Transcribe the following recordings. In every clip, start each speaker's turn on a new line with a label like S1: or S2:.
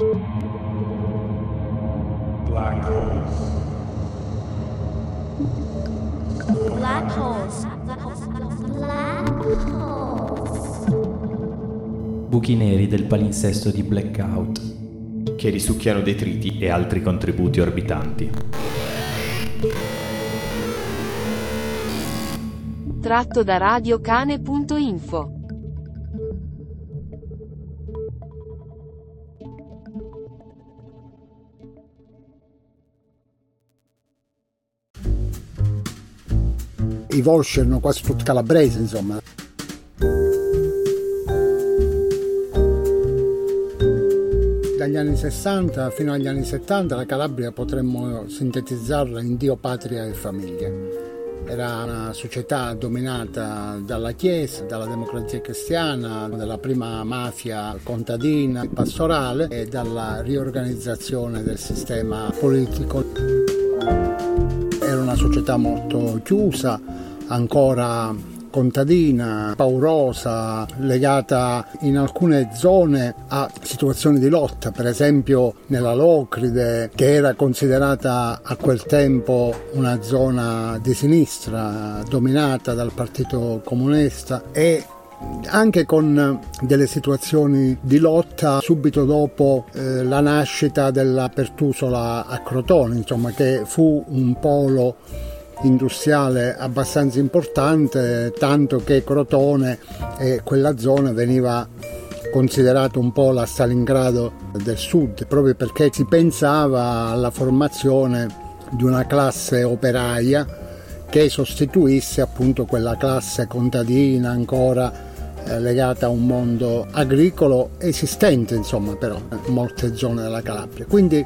S1: Black holes.
S2: Black holes. Black holes.
S3: Buchi neri del palinsesto di Blackout.
S4: che risucchiano detriti e altri contributi orbitanti.
S5: Tratto da radiocane.info.
S6: I Volsci erano quasi tutti calabresi, insomma. Dagli anni 60 fino agli anni 70 la Calabria potremmo sintetizzarla in Dio, patria e famiglia. Era una società dominata dalla Chiesa, dalla democrazia cristiana, dalla prima mafia contadina, pastorale e dalla riorganizzazione del sistema politico. Era una società molto chiusa, ancora contadina, paurosa, legata in alcune zone a situazioni di lotta, per esempio nella Locride, che era considerata a quel tempo una zona di sinistra, dominata dal Partito Comunista e anche con delle situazioni di lotta subito dopo eh, la nascita della Pertusola a Crotone, insomma, che fu un polo industriale abbastanza importante, tanto che Crotone e quella zona veniva considerato un po' la Stalingrado del sud, proprio perché si pensava alla formazione di una classe operaia che sostituisse appunto quella classe contadina ancora eh, legata a un mondo agricolo esistente insomma però in molte zone della Calabria. Quindi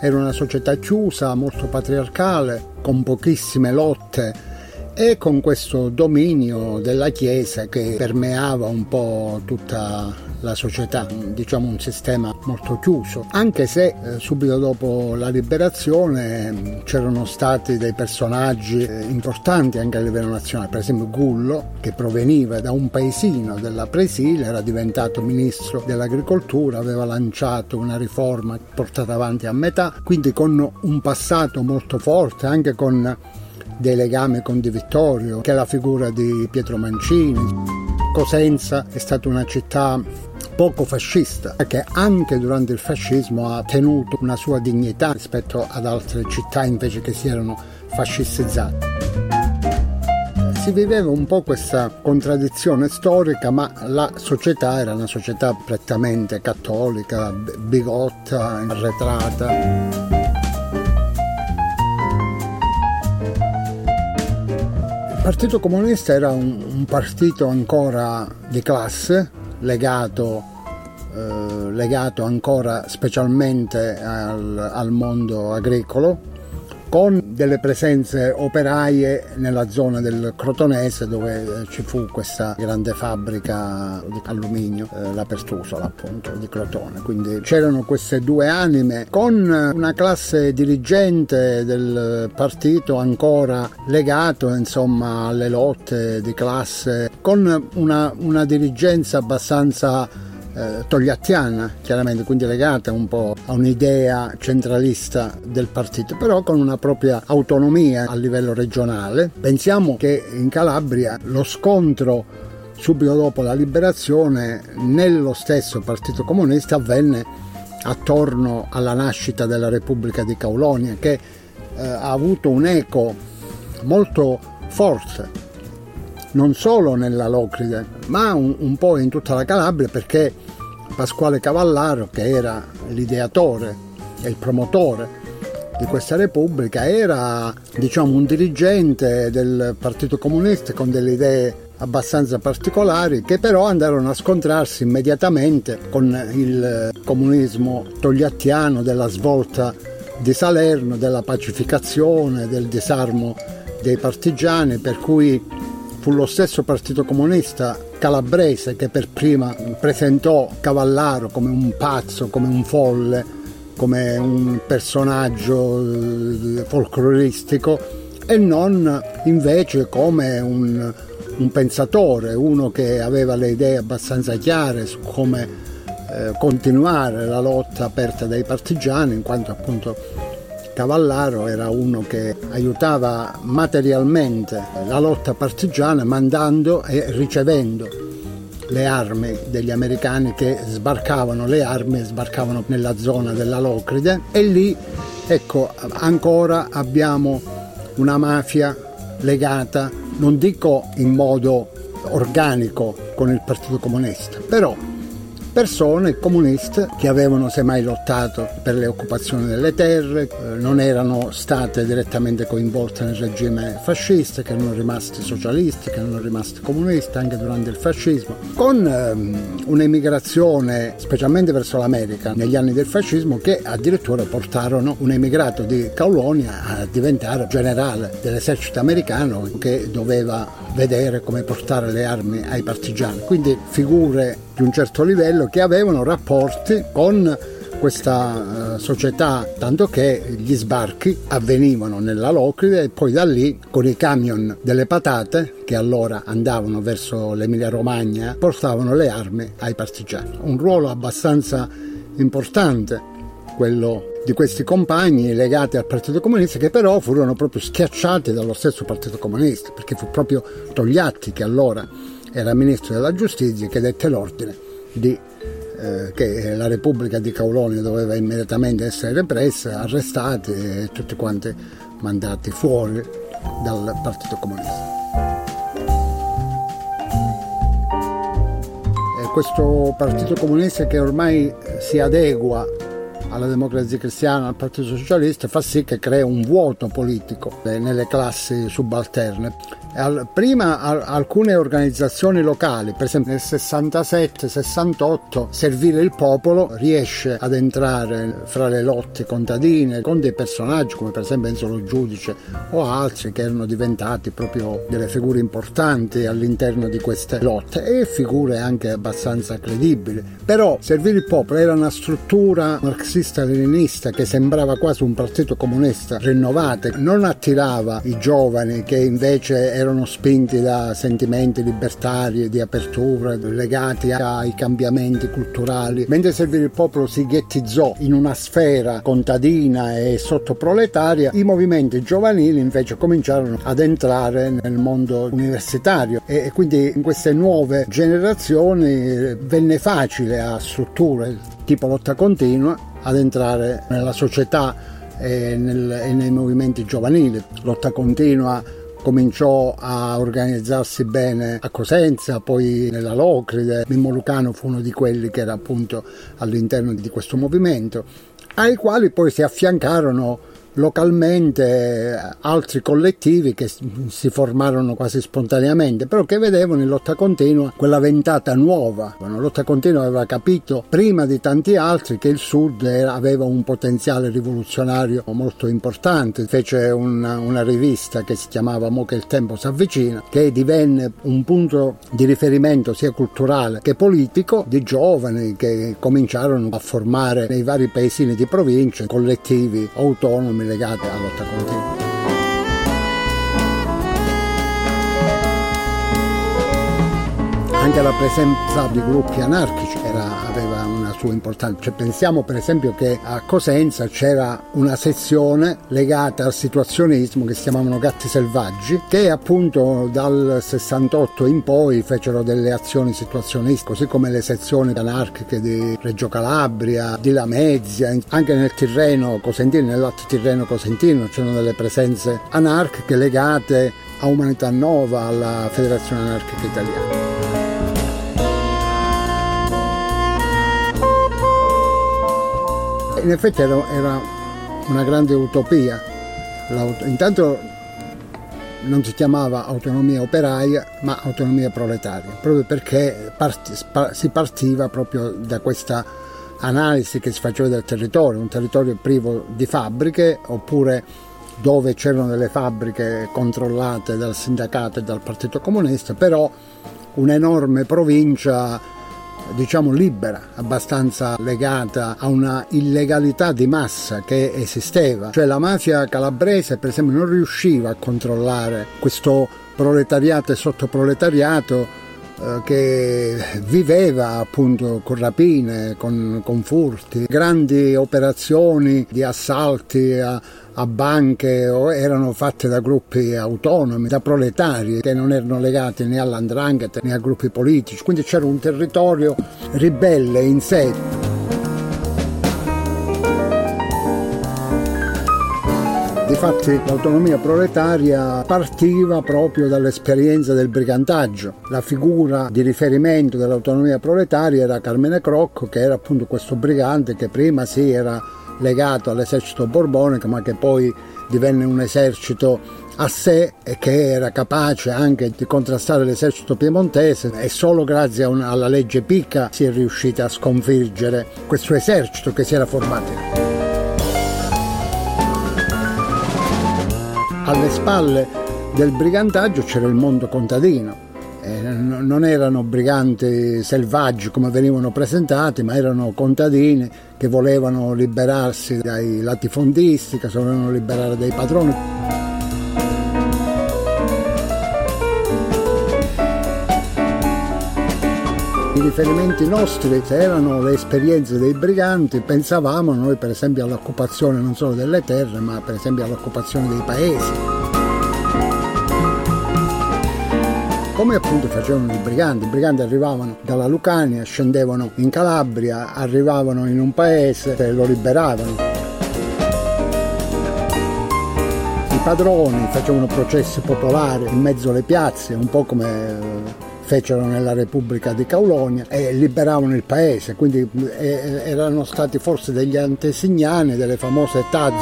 S6: era una società chiusa, molto patriarcale, con pochissime lotte e con questo dominio della Chiesa che permeava un po' tutta la società, diciamo un sistema molto chiuso, anche se eh, subito dopo la liberazione c'erano stati dei personaggi eh, importanti anche a livello nazionale, per esempio Gullo che proveniva da un paesino della Presile, era diventato ministro dell'agricoltura, aveva lanciato una riforma portata avanti a metà, quindi con un passato molto forte, anche con dei legami con Di Vittorio, che è la figura di Pietro Mancini. Cosenza è stata una città poco fascista, che anche durante il fascismo ha tenuto una sua dignità rispetto ad altre città invece che si erano fascistizzate. Si viveva un po' questa contraddizione storica, ma la società era una società prettamente cattolica, bigotta, arretrata. Partito Comunista era un, un partito ancora di classe, legato, eh, legato ancora specialmente al, al mondo agricolo, con delle presenze operaie nella zona del Crotonese dove eh, ci fu questa grande fabbrica di alluminio, eh, la Pertusola appunto di Crotone. Quindi c'erano queste due anime con una classe dirigente del partito ancora legato insomma alle lotte di classe, con una, una dirigenza abbastanza eh, togliattiana, chiaramente, quindi legata un po' a un'idea centralista del partito, però con una propria autonomia a livello regionale. Pensiamo che in Calabria lo scontro subito dopo la liberazione nello stesso Partito Comunista avvenne attorno alla nascita della Repubblica di Caulonia, che eh, ha avuto un eco molto forte non solo nella Locride, ma un, un, po' in tutta la Calabria perché Pasquale Cavallaro, che era l'ideatore e il promotore di questa Repubblica, era diciamo, un dirigente del Partito Comunista con delle idee abbastanza particolari che però andarono a scontrarsi immediatamente con il comunismo togliattiano della svolta di Salerno, della pacificazione, del disarmo dei partigiani, per cui fu lo stesso Partito Comunista calabrese che per prima presentò Cavallaro come un pazzo, come un folle, come un personaggio eh, folcloristico e non invece come un, un pensatore, uno che aveva le idee abbastanza chiare su come eh, continuare la lotta aperta dai partigiani, in quanto appunto Cavallaro era uno che aiutava materialmente la lotta partigiana mandando e ricevendo le armi degli americani che sbarcavano le armi, sbarcavano nella zona della Locride. E lì ecco ancora abbiamo una mafia legata, non dico in modo organico con il Partito Comunista, però persone comuniste che avevano semmai lottato per le occupazioni delle terre, eh, non erano state direttamente coinvolte nel regime fascista, che erano rimasti socialisti, che erano rimasti comunisti anche durante il fascismo, con ehm, un'emigrazione specialmente verso l'America negli anni del fascismo che addirittura portarono un emigrato di Caulonia a diventare generale dell'esercito americano che doveva vedere come portare le armi ai partigiani. Quindi figure di un certo livello che avevano rapporti con questa uh, società, tanto che gli sbarchi avvenivano nella Locride e poi da lì con i camion delle patate che allora andavano verso l'Emilia Romagna portavano le armi ai partigiani. Un ruolo abbastanza importante quello di questi compagni legati al Partito Comunista che però furono proprio schiacciati dallo stesso Partito Comunista perché fu proprio Togliatti che allora era ministro della giustizia che dette l'ordine di, eh, che la Repubblica di Caulonia doveva immediatamente essere repressa, arrestati e tutti quanti mandati fuori dal Partito Comunista. Questo Partito Comunista che ormai si adegua alla democrazia cristiana, al Partito Socialista, fa sì che crea un vuoto politico nelle classi subalterne prima alcune organizzazioni locali, per esempio nel 67-68, Servire il Popolo riesce ad entrare fra le lotte contadine con dei personaggi come per esempio Enzo Lo Giudice o altri che erano diventati proprio delle figure importanti all'interno di queste lotte e figure anche abbastanza credibili. Però Servire il Popolo era una struttura marxista-leninista che sembrava quasi un partito comunista rinnovato, non attirava i giovani che invece erano spinti da sentimenti libertari, di apertura, legati ai cambiamenti culturali. Mentre Servire il Popolo si ghettizzò in una sfera contadina e sottoproletaria, i movimenti giovanili invece cominciarono ad entrare nel mondo universitario e quindi in queste nuove generazioni venne facile a strutture tipo lotta continua ad entrare nella società e, nel, e nei movimenti giovanili. Lotta continua cominciò a organizzarsi bene a Cosenza, poi nella Locride. Mimmo Lucano fu uno di quelli che era appunto all'interno di questo movimento, ai quali poi si affiancarono localmente altri collettivi che si formarono quasi spontaneamente, però che vedevano in lotta continua quella ventata nuova. La lotta continua aveva capito prima di tanti altri che il Sud aveva un potenziale rivoluzionario molto importante, fece una, una rivista che si chiamava Mo che il tempo si avvicina, che divenne un punto di riferimento sia culturale che politico di giovani che cominciarono a formare nei vari paesini di provincia collettivi autonomi legate alla lotta continua. Anche la presenza di gruppi anarchici era, aveva sua importanza. Cioè, pensiamo per esempio che a Cosenza c'era una sezione legata al situazionismo che si chiamavano Gatti Selvaggi, che appunto dal 68 in poi fecero delle azioni situazioniste, così come le sezioni anarchiche di Reggio Calabria, di Lamezia, anche nel Tirreno Cosentino, nell'Alto Tirreno Cosentino c'erano delle presenze anarchiche legate a Umanità Nova, alla Federazione Anarchica Italiana. In effetti era, era una grande utopia. Intanto non si chiamava autonomia operaia ma autonomia proletaria, proprio perché parti, si partiva proprio da questa analisi che si faceva del territorio, un territorio privo di fabbriche oppure dove c'erano delle fabbriche controllate dal sindacato e dal Partito Comunista, però un'enorme provincia diciamo libera, abbastanza legata a una illegalità di massa che esisteva. Cioè la mafia calabrese per esempio non riusciva a controllare questo proletariato e sottoproletariato che viveva appunto con rapine, con, con furti, grandi operazioni di assalti a, a banche erano fatte da gruppi autonomi, da proletari che non erano legati né all'andrangheta né a gruppi politici, quindi c'era un territorio ribelle in sé. Difatti l'autonomia proletaria partiva proprio dall'esperienza del brigantaggio. La figura di riferimento dell'autonomia proletaria era Carmine Crocco, che era appunto questo brigante che prima sì era legato all'esercito borbonico, ma che poi divenne un esercito a sé e che era capace anche di contrastare l'esercito piemontese e solo grazie alla legge Picca si è riuscita a sconfiggere questo esercito che si era formato. Alle spalle del brigantaggio c'era il mondo contadino. Eh, non erano briganti selvaggi come venivano presentati, ma erano contadini che volevano liberarsi dai latifondisti, che volevano liberare dai padroni. Riferimenti nostri erano le esperienze dei briganti, pensavamo noi per esempio all'occupazione non solo delle terre, ma per esempio all'occupazione dei paesi. Come appunto facevano i briganti, i briganti arrivavano dalla Lucania, scendevano in Calabria, arrivavano in un paese e lo liberavano. I padroni facevano processi popolari in mezzo alle piazze, un po' come fecero nella Repubblica di Caulonia e liberavano il paese, quindi eh, erano stati forse degli antesignani delle famose Taz.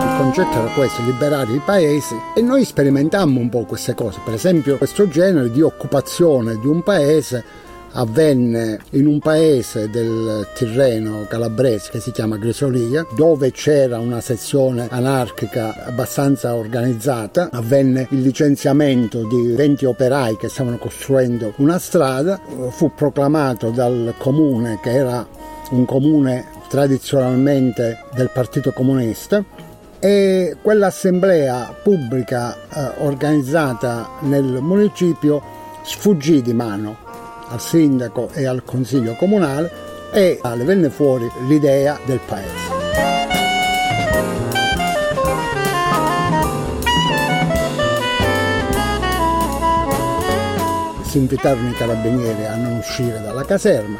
S6: Il concetto era questo, liberare i paesi e noi sperimentammo un po' queste cose, per esempio questo genere di occupazione di un paese avvenne in un paese del Tirreno calabrese che si chiama Grisolia, dove c'era una sezione anarchica abbastanza organizzata. Avvenne il licenziamento di 20 operai che stavano costruendo una strada. Fu proclamato dal comune, che era un comune tradizionalmente del Partito Comunista, e quell'assemblea pubblica eh, organizzata nel municipio sfuggì di mano al sindaco e al consiglio comunale e le venne fuori l'idea del paese. Si invitarono i carabinieri a non uscire dalla caserma,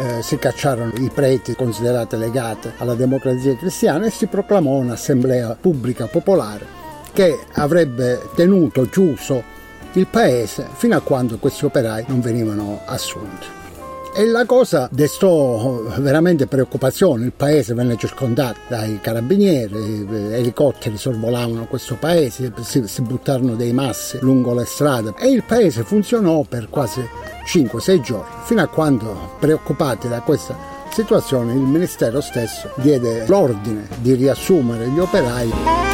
S6: eh, si cacciarono i preti considerati legati alla democrazia cristiana e si proclamò un'assemblea pubblica popolare che avrebbe tenuto chiuso il paese fino a quando questi operai non venivano assunti. E la cosa destò veramente preoccupazione, il paese venne circondato dai carabinieri, elicotteri sorvolavano questo paese, si, si buttarono dei massi lungo le strade e il paese funzionò per quasi 5-6 giorni, fino a quando, preoccupati da questa situazione, il Ministero stesso diede l'ordine di riassumere gli operai.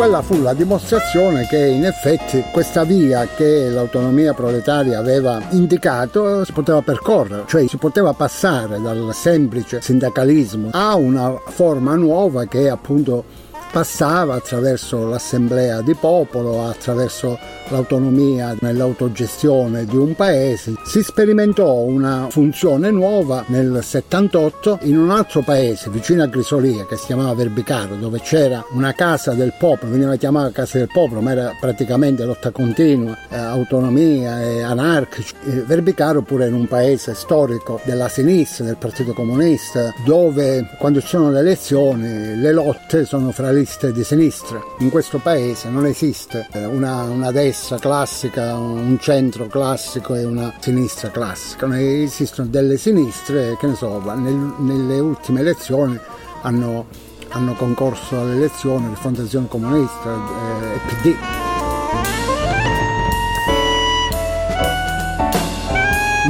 S6: Quella fu la dimostrazione che in effetti questa via che l'autonomia proletaria aveva indicato si poteva percorrere, cioè si poteva passare dal semplice sindacalismo a una forma nuova che appunto passava attraverso l'assemblea di popolo, attraverso l'autonomia nell'autogestione di un paese. Si sperimentò una funzione nuova nel 78 in un altro paese vicino a Grisolia che si chiamava Verbicaro dove c'era una casa del popolo, veniva chiamata casa del popolo ma era praticamente lotta continua, eh, autonomia e anarchici. Eh, Verbicaro pure in un paese storico della sinistra, del Partito Comunista, dove quando ci sono le elezioni le lotte sono fra liste di sinistra. In questo paese non esiste eh, una, una destra classica, un centro classico e una sinistra classica. Esistono delle sinistre che ne so, nel, nelle ultime elezioni hanno, hanno concorso alle elezioni Rifondazione Comunista eh, e PD.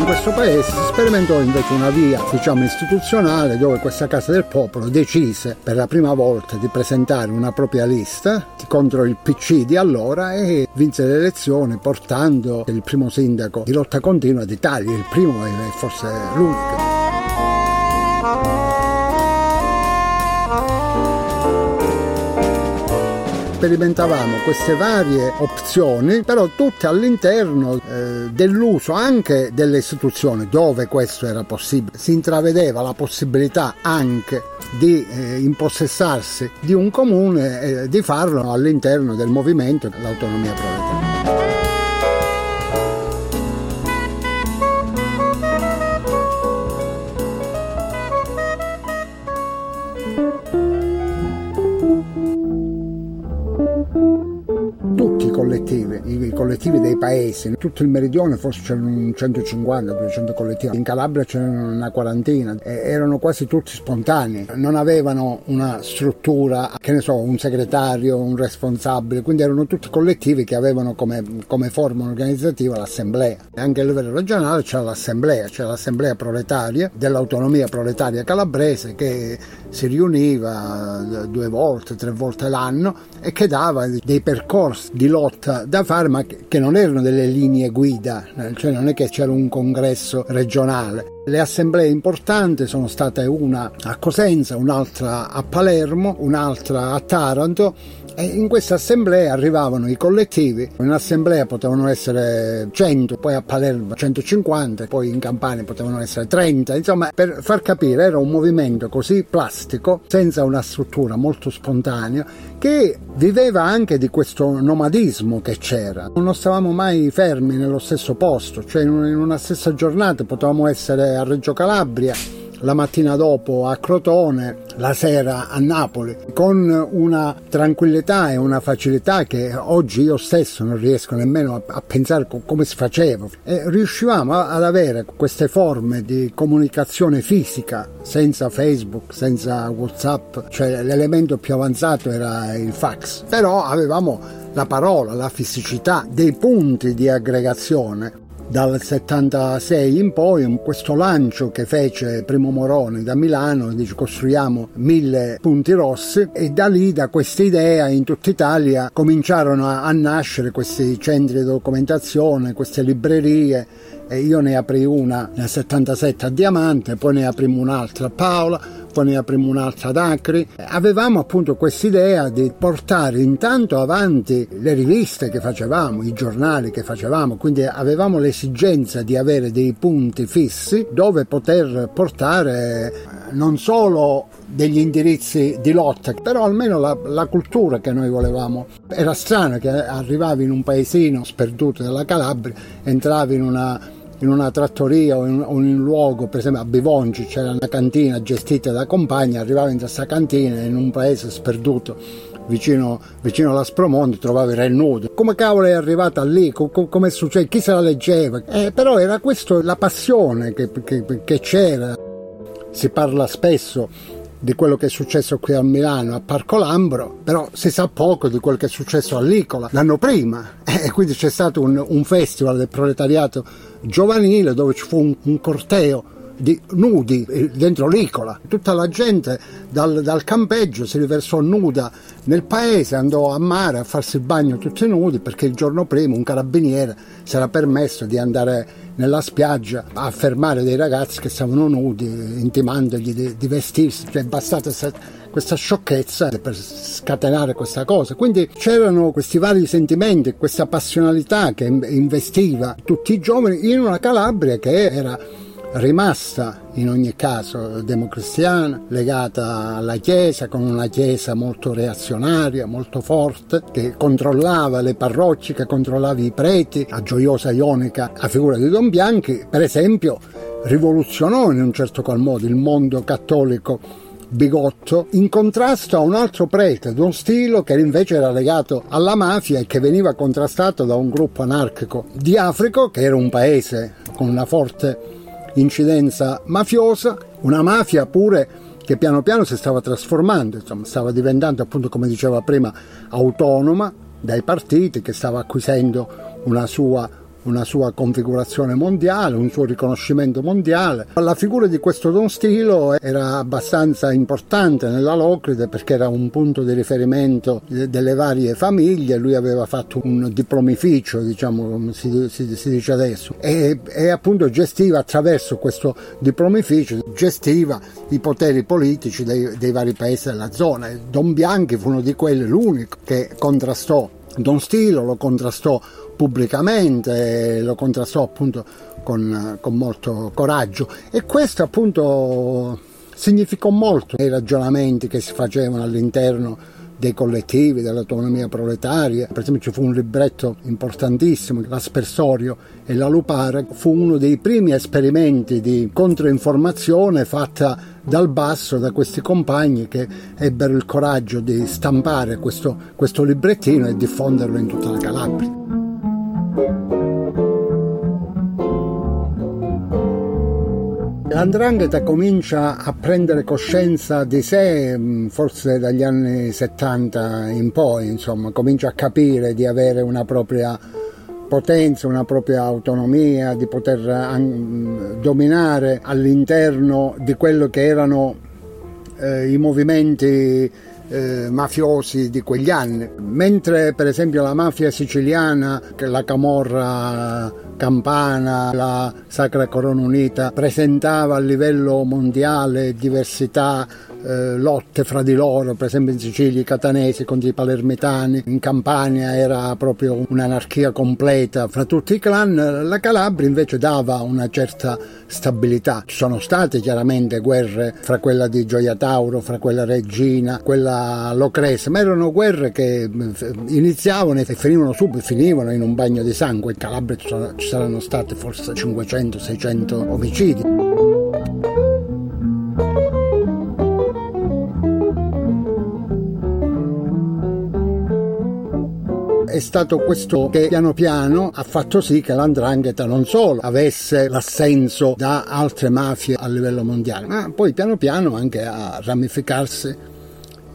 S6: In questo paese si sperimentò invece una via diciamo, istituzionale dove questa Casa del Popolo decise per la prima volta di presentare una propria lista contro il PC di allora e vinse le elezioni portando il primo sindaco di lotta continua d'Italia, il primo e forse l'unico. Sperimentavamo queste varie opzioni, però tutte all'interno eh, dell'uso anche delle istituzioni dove questo era possibile. Si intravedeva la possibilità anche di eh, impossessarsi di un comune e di farlo all'interno del movimento dell'autonomia proletaria. Paesi. In tutto il meridione forse c'erano 150-200 collettivi, in Calabria c'erano una quarantina, erano quasi tutti spontanei, non avevano una struttura, che ne so, un segretario, un responsabile, quindi erano tutti collettivi che avevano come, come forma organizzativa l'assemblea. Anche a livello regionale c'era l'assemblea, c'era l'assemblea proletaria dell'autonomia proletaria calabrese che si riuniva due volte, tre volte l'anno e che dava dei percorsi di lotta da fare ma che non erano delle linee guida, cioè non è che c'era un congresso regionale. Le assemblee importanti sono state una a Cosenza, un'altra a Palermo, un'altra a Taranto e in questa assemblea arrivavano i collettivi, in assemblea potevano essere 100, poi a Palermo 150, poi in Campania potevano essere 30, insomma per far capire era un movimento così plastico, senza una struttura molto spontanea, che viveva anche di questo nomadismo che c'era. Non stavamo mai fermi nello stesso posto, cioè in una stessa giornata potevamo essere a Reggio Calabria la mattina dopo a Crotone, la sera a Napoli, con una tranquillità e una facilità che oggi io stesso non riesco nemmeno a, pensare come si faceva. E riuscivamo ad avere queste forme di comunicazione fisica senza Facebook, senza Whatsapp, cioè l'elemento più avanzato era il fax, però avevamo la parola, la fisicità dei punti di aggregazione dal 76 in poi questo lancio che fece Primo Moroni da Milano dice costruiamo mille punti rossi e da lì da questa idea in tutta Italia cominciarono a, a nascere questi centri di documentazione queste librerie e io ne aprì una nel 77 a Diamante poi ne aprimo un'altra a Paola poi ne aprimo un'altra ad Acri. Avevamo appunto quest'idea di portare intanto avanti le riviste che facevamo, i giornali che facevamo, quindi avevamo l'esigenza di avere dei punti fissi dove poter portare eh, non solo degli indirizzi di lotta, però almeno la, la, cultura che noi volevamo. Era strano che arrivavi in un paesino sperduto della Calabria, entravi in una in una trattoria o in, un luogo, per esempio a Bivongi c'era una cantina gestita da compagni, arrivavi in questa cantina in un paese sperduto vicino, vicino all'Aspromonte trovavi Re nudo. Come cavolo è arrivata lì? come è? Chi se la leggeva? Eh, però era questa la passione che, che, che c'era. Si parla spesso di quello che è successo qui a Milano, a Parco Lambro, però si sa poco di quello che è successo a Licola l'anno prima. E quindi c'è stato un, un festival del proletariato giovanile dove ci fu un, corteo di nudi eh, dentro l'icola. Tutta la gente dal, dal, campeggio si riversò nuda nel paese, andò a mare a farsi il bagno tutti nudi perché il giorno prima un carabiniere si era permesso di andare nella spiaggia a fermare dei ragazzi che stavano nudi, intimandogli di, di vestirsi. Cioè, bastata questa sciocchezza per scatenare questa cosa. Quindi c'erano questi vari sentimenti, questa passionalità che investiva tutti i giovani in una Calabria che era rimasta in ogni caso democristiana, legata alla Chiesa, con una Chiesa molto reazionaria, molto forte, che controllava le parrocchie, che controllava i preti. A Gioiosa Ionica la figura di Don Bianchi, per esempio, rivoluzionò in un certo qual modo il mondo cattolico bigotto in contrasto a un altro prete Don Stilo che invece era legato alla mafia e che veniva contrastato da un gruppo anarchico di Africo che era un paese con una forte incidenza mafiosa, una mafia pure che piano piano si stava trasformando, insomma, stava diventando appunto come diceva prima autonoma dai partiti, che stava acquisendo una sua una sua configurazione mondiale, un suo riconoscimento mondiale. La figura di questo Don Stilo era abbastanza importante nella Locride perché era un punto di riferimento delle varie famiglie, lui aveva fatto un diplomificio, diciamo come si, si, si dice adesso, e, e, appunto gestiva attraverso questo diplomificio, gestiva i poteri politici dei, dei vari paesi della zona. Don Bianchi fu uno di quelli, l'unico che contrastò Don Stilo, lo contrastò pubblicamente, lo contrastò appunto con, con molto coraggio. E questo appunto significò molto nei ragionamenti che si facevano all'interno dei collettivi, dell'autonomia proletaria. Per esempio ci fu un libretto importantissimo, l'Aspersorio e la Lupara, fu uno dei primi esperimenti di controinformazione fatta dal basso da questi compagni che ebbero il coraggio di stampare questo, questo librettino e diffonderlo in tutta la Calabria. L'andrangheta comincia a prendere coscienza di sé mm, forse dagli anni 70 in poi, insomma, comincia a capire di avere una propria potenza, una propria autonomia, di poter mm, dominare all'interno di quello che erano eh, i movimenti eh, mafiosi di quegli anni. Mentre per esempio la mafia siciliana, la Camorra Campana, la Sacra Corona Unita, presentava a livello mondiale diversità eh, lotte fra di loro, per esempio in Sicilia i catanesi contro i palermitani, in Campania era proprio un'anarchia completa fra tutti i clan, la Calabria invece dava una certa stabilità. Ci sono state chiaramente guerre fra quella di Gioia Tauro, fra quella Regina, quella Locrese, ma erano guerre che eh, iniziavano e finivano subito, finivano in un bagno di sangue. In Calabria ci saranno state forse 500-600 omicidi. È stato questo che piano piano ha fatto sì che l'andrangheta non solo avesse l'assenso da altre mafie a livello mondiale, ma poi piano piano anche a ramificarsi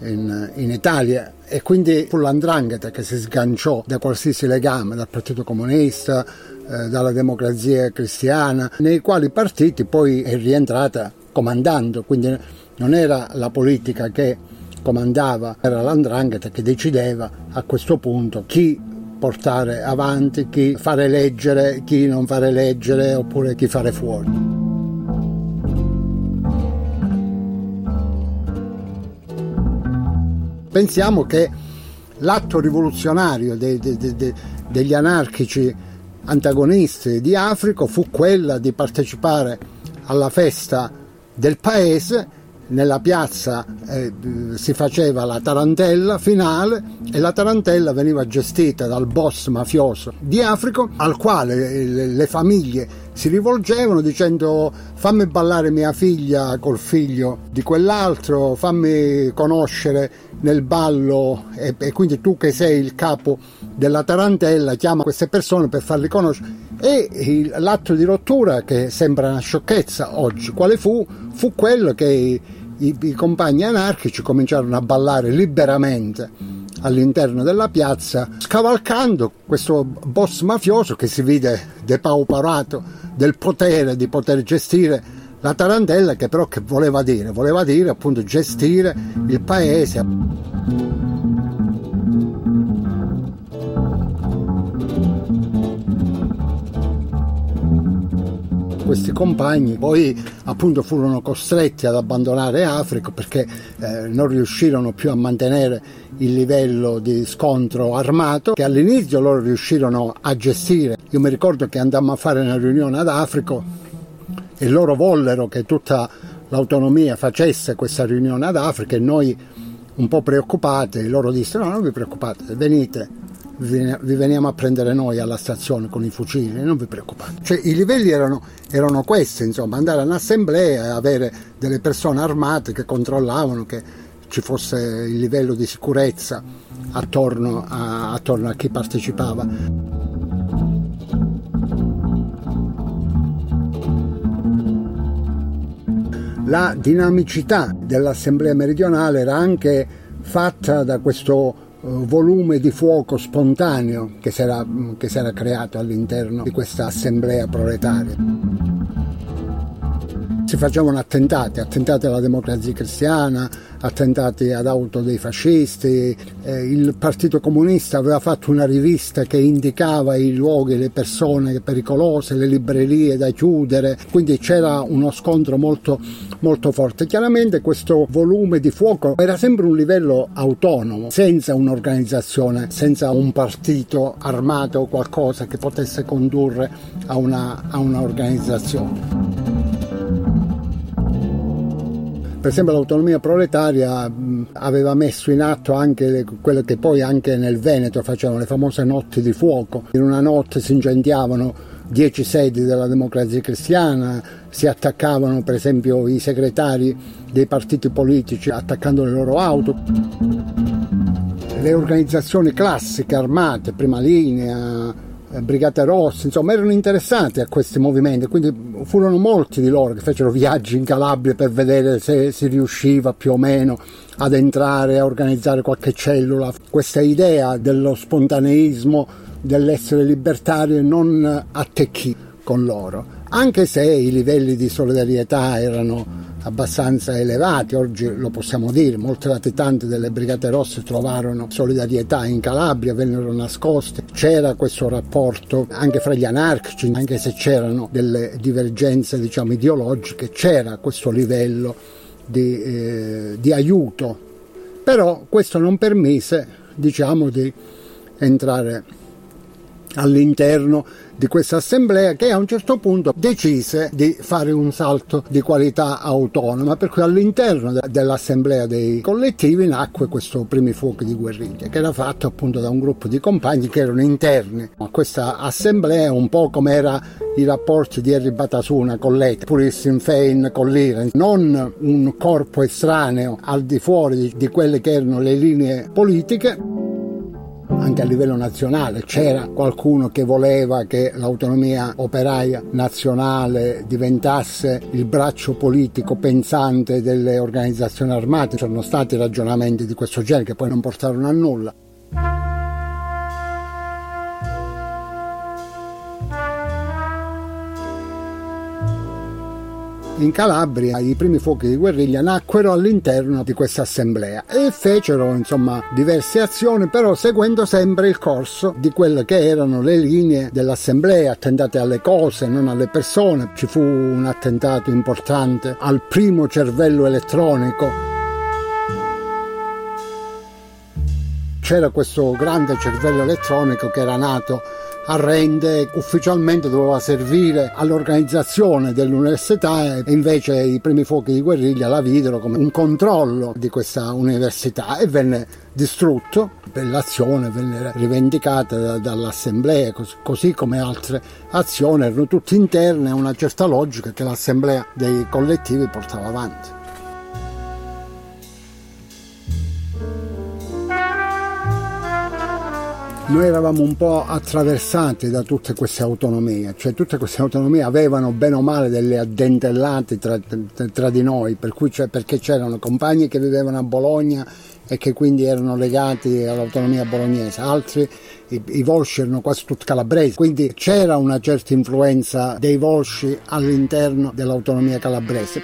S6: in, in Italia. E quindi fu l'andrangheta che si sganciò da qualsiasi legame dal Partito Comunista, eh, dalla democrazia cristiana, nei quali partiti poi è rientrata comandando, quindi non era la politica che comandava era l'andrangheta che decideva a questo punto chi portare avanti, chi fare leggere, chi non fare leggere oppure chi fare fuori. Pensiamo che l'atto rivoluzionario dei, dei, dei, degli anarchici antagonisti di Africa fu quella di partecipare alla festa del paese nella piazza eh, si faceva la tarantella finale e la tarantella veniva gestita dal boss mafioso di Africa al quale le, le famiglie si rivolgevano dicendo fammi ballare mia figlia col figlio di quell'altro, fammi conoscere nel ballo e, e, quindi tu che sei il capo della tarantella chiama queste persone per farli conoscere e l'atto di rottura che sembra una sciocchezza oggi, quale fu? Fu quello che i, i compagni anarchici cominciarono a ballare liberamente all'interno della piazza, scavalcando questo boss mafioso che si vide depauperato del potere di poter gestire la tarantella, che però che voleva dire? Voleva dire appunto gestire il paese. Questi compagni poi appunto furono costretti ad abbandonare Africa perché eh, non riuscirono più a mantenere il livello di scontro armato che all'inizio loro riuscirono a gestire. Io mi ricordo che andammo a fare una riunione ad Africa e loro vollero che tutta l'autonomia facesse questa riunione ad Africa e noi un po' preoccupati, loro dissero no, non vi preoccupate, venite, vi veniamo a prendere noi alla stazione con i fucili, non vi preoccupate. Cioè, I livelli erano, erano questi, insomma, andare in assemblea e avere delle persone armate che controllavano che ci fosse il livello di sicurezza attorno a, attorno a chi partecipava. La dinamicità dell'assemblea meridionale era anche fatta da questo volume di fuoco spontaneo che si era, che si era creato all'interno di questa assemblea proletaria. Si facevano attentati, attentati alla democrazia cristiana, attentati ad auto dei fascisti. Eh, il Partito Comunista aveva fatto una rivista che indicava i luoghi, le persone pericolose, le librerie da chiudere, quindi c'era uno scontro molto, molto forte. Chiaramente questo volume di fuoco era sempre un livello autonomo, senza un'organizzazione, senza un partito armato o qualcosa che potesse condurre a una, a un'organizzazione. Per esempio l'autonomia proletaria aveva messo in atto anche le, quello che poi anche nel Veneto facevano le famose notti di fuoco. In una notte si incendiavano dieci sedi della democrazia cristiana, si attaccavano per esempio i segretari dei partiti politici attaccando le loro auto. Le organizzazioni classiche armate, prima linea, eh, Brigate Rosse, insomma erano interessati a questi movimenti, quindi furono molti di loro che fecero viaggi in Calabria per vedere se si riusciva più o meno ad entrare, a organizzare qualche cellula. Questa idea dello spontaneismo, dell'essere libertario non attecchì con loro, anche se i livelli di solidarietà erano abbastanza elevati, oggi lo possiamo dire, molte latitanti delle Brigate Rosse trovarono solidarietà in Calabria, vennero nascoste, c'era questo rapporto anche fra gli anarchici, anche se c'erano delle divergenze diciamo, ideologiche, c'era questo livello di, eh, di aiuto, però questo non permise diciamo, di entrare all'interno di questa assemblea che a un certo punto decise di fare un salto di qualità autonoma, per cui all'interno de- dell'assemblea dei collettivi nacque questo primi fuochi di guerriglia, che era fatto appunto da un gruppo di compagni che erano interni a questa assemblea, un po' come era i rapporti di Harry Batasuna con l'ETA, pure il Sinn Féin con l'Iran, non un corpo estraneo al di fuori di, di quelle che erano le linee politiche anche a livello nazionale c'era qualcuno che voleva che l'autonomia operaia nazionale diventasse il braccio politico pensante delle organizzazioni armate. C'erano stati ragionamenti di questo genere che poi non portarono a nulla. In Calabria i primi fuochi di guerriglia nacquero all'interno di questa assemblea e fecero insomma diverse azioni però seguendo sempre il corso di quelle che erano le linee dell'assemblea attentate alle cose non alle persone. Ci fu un attentato importante al primo cervello elettronico. C'era questo grande cervello elettronico che era nato a Rende ufficialmente doveva servire all'organizzazione dell'università e invece i primi fuochi di guerriglia la videro come un controllo di questa università e venne distrutto, l'azione venne rivendicata dall'assemblea, così come altre azioni erano tutte interne a una certa logica che l'assemblea dei collettivi portava avanti. Noi eravamo un po' attraversati da tutte queste autonomie, cioè tutte queste autonomie avevano bene o male delle addentellate tra, tra, di noi, per cioè, perché c'erano compagni che vivevano a Bologna e che quindi erano legati all'autonomia bolognese, altri i, i Volsci erano quasi tutti calabresi, quindi c'era una certa influenza dei Volsci all'interno dell'autonomia calabrese.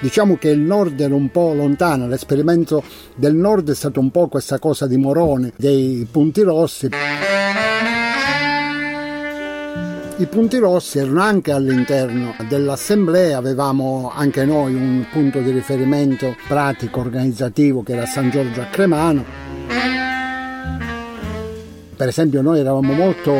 S6: Diciamo che il nord era un po' lontano, l'esperimento del nord è stato un po' questa cosa di Moroni, dei punti rossi. I punti rossi erano anche all'interno dell'assemblea, avevamo anche noi un punto di riferimento pratico organizzativo che era San Giorgio a Cremano. Per esempio noi eravamo molto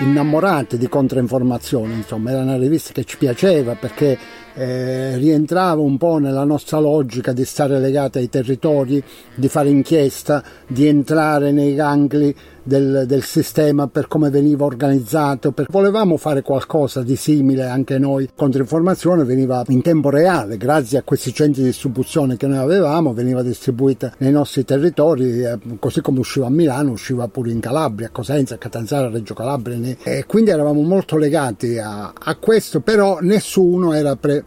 S6: innamorati di controinformazione, insomma era una rivista che ci piaceva perché eh, rientrava un po' nella nostra logica di stare legati ai territori, di fare inchiesta, di entrare nei gangli del, del, sistema per come veniva organizzato. Per... Volevamo fare qualcosa di simile anche noi. Controinformazione veniva in tempo reale, grazie a questi centri di distribuzione che noi avevamo, veniva distribuita nei nostri territori, eh, così come usciva a Milano, usciva pure in Calabria, a Cosenza, a Catanzaro, a Reggio Calabria. E quindi eravamo molto legati a, a questo, però nessuno era pre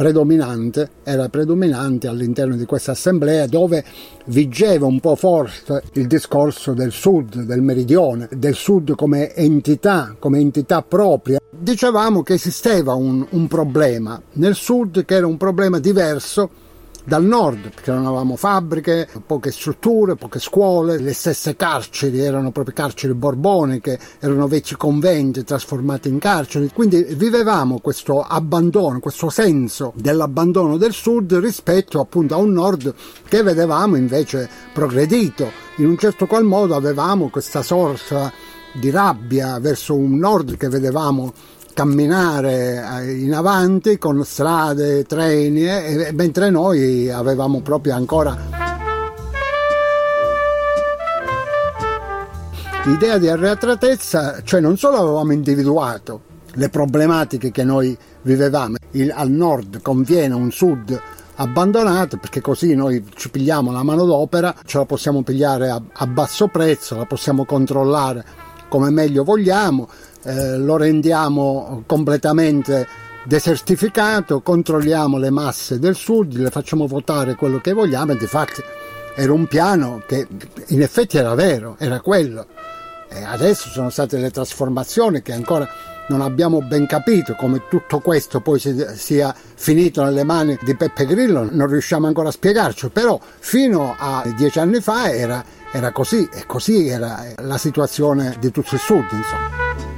S6: predominante, era predominante all'interno di questa assemblea dove vigeva un po' forte il discorso del sud, del meridione, del sud come entità, come entità propria. Dicevamo che esisteva un, un problema nel sud che era un problema diverso dal nord, perché non avevamo fabbriche, poche strutture, poche scuole, le stesse carceri erano proprio carceri borboniche, erano vecchi conventi trasformati in carceri, quindi vivevamo questo abbandono, questo senso dell'abbandono del sud rispetto appunto a un nord che vedevamo invece progredito. In un certo qual modo avevamo questa sorta di rabbia verso un nord che vedevamo camminare eh, in avanti con strade, treni, eh, mentre noi avevamo proprio ancora l'idea di arretratezza, cioè non solo avevamo individuato le problematiche che noi vivevamo, Il, al nord conviene un sud abbandonato perché così noi ci pigliamo la manodopera, ce la possiamo pigliare a, a basso prezzo, la possiamo controllare come meglio vogliamo, eh, lo rendiamo completamente desertificato, controlliamo le masse del sud, le facciamo votare quello che vogliamo e di fatto era un piano che in effetti era vero, era quello. E adesso sono state le trasformazioni che ancora non abbiamo ben capito come tutto questo poi sia finito nelle mani di Peppe Grillo, non riusciamo ancora a spiegarci, però fino a dieci anni fa era, era così e così era la situazione di tutto il sud. Insomma.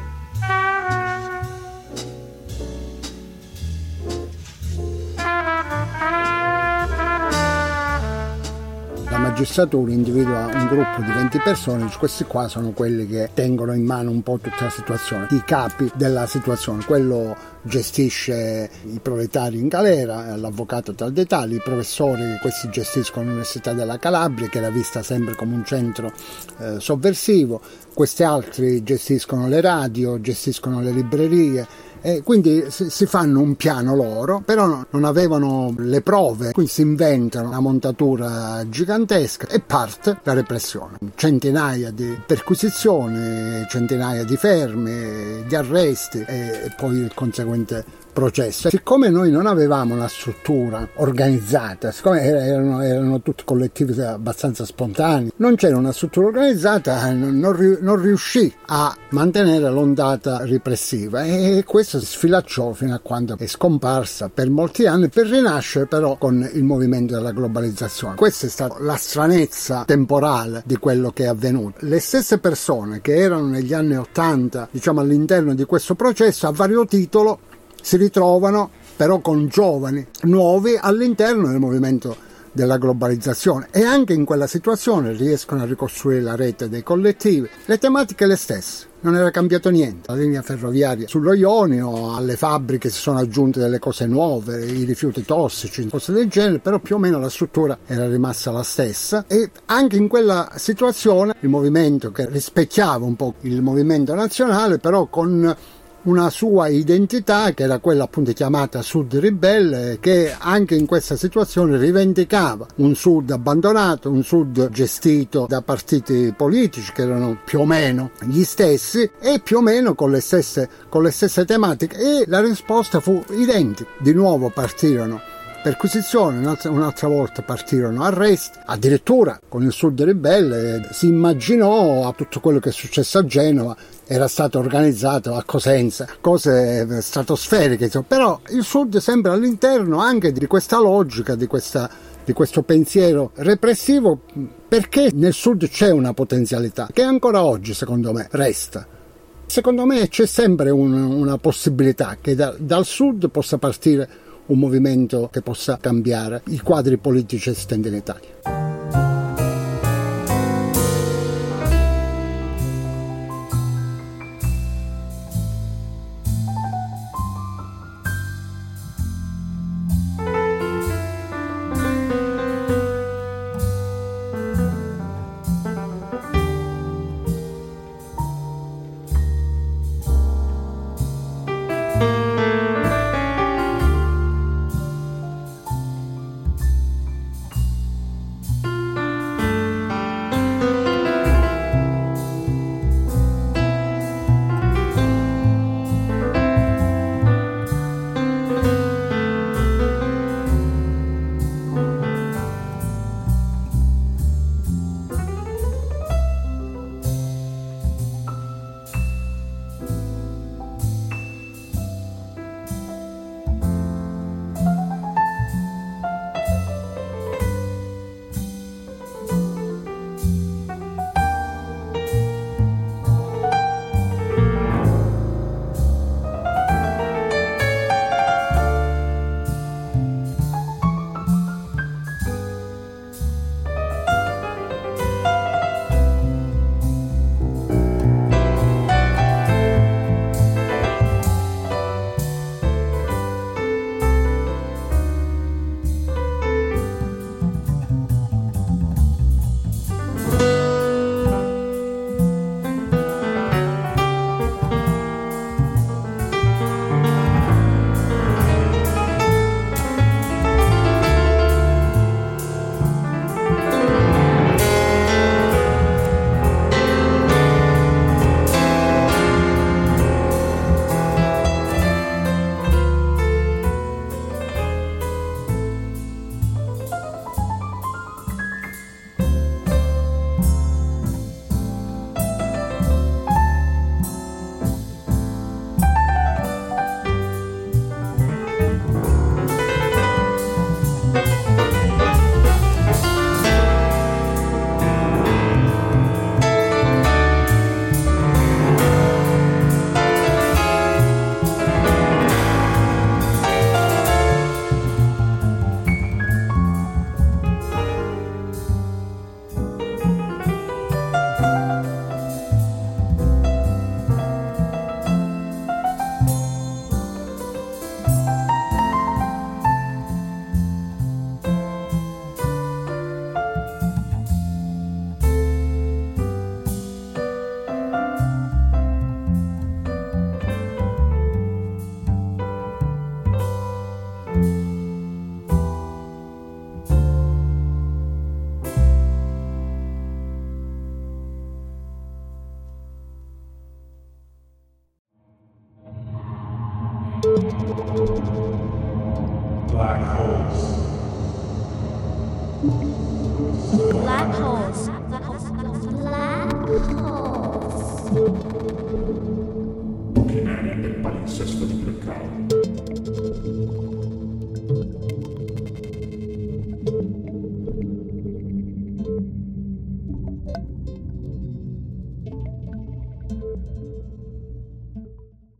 S6: Magistratura individua un gruppo di 20 persone, questi qua sono quelli che tengono in mano un po' tutta la situazione, i capi della situazione, quello gestisce i proletari in galera, l'avvocato tal dettagli, i professori, questi gestiscono l'Università della Calabria che era vista sempre come un centro eh, sovversivo, questi altri gestiscono le radio, gestiscono le librerie, e quindi si fanno un piano loro, però non avevano le prove, quindi si inventano una montatura gigantesca e parte la repressione. Centinaia di perquisizioni, centinaia di fermi, di arresti e poi il conseguente processo. Siccome noi non avevamo una struttura organizzata, siccome erano, erano tutti collettivi abbastanza spontanei, non c'era una struttura organizzata, non, non riuscì a mantenere l'ondata ripressiva e questo sfilacciò fino a quando è scomparsa per molti anni, per rinascere però con il movimento della globalizzazione. Questa è stata la stranezza temporale di quello che è avvenuto. Le stesse persone che erano negli anni 80, diciamo all'interno di questo processo, a vario titolo si ritrovano però con giovani nuovi all'interno del movimento della globalizzazione e anche in quella situazione riescono a ricostruire la rete dei collettivi, le tematiche le stesse. Non era cambiato niente, la linea ferroviaria sullo Ionio, alle fabbriche si sono aggiunte delle cose nuove, i rifiuti tossici, cose del genere, però più o meno la struttura era rimasta la stessa e anche in quella situazione il movimento che rispecchiava un po' il movimento nazionale, però con una sua identità che era quella appunto chiamata Sud ribelle che anche in questa situazione rivendicava un Sud abbandonato, un Sud gestito da partiti politici che erano più o meno gli stessi e più o meno con le stesse, con le stesse tematiche e la risposta fu identica. Di nuovo partirono perquisizioni, un'altra, un'altra, volta partirono arresti, addirittura con il Sud ribelle si immaginò a tutto quello che è successo a Genova era stato organizzato a Cosenza, cose stratosferiche, però il Sud sembra all'interno anche di questa logica, di, questa, di questo pensiero repressivo, perché nel Sud c'è una potenzialità che ancora oggi, secondo me, resta. Secondo me c'è sempre un, una possibilità che da, dal Sud possa partire un movimento che possa cambiare i quadri politici esistenti in Italia.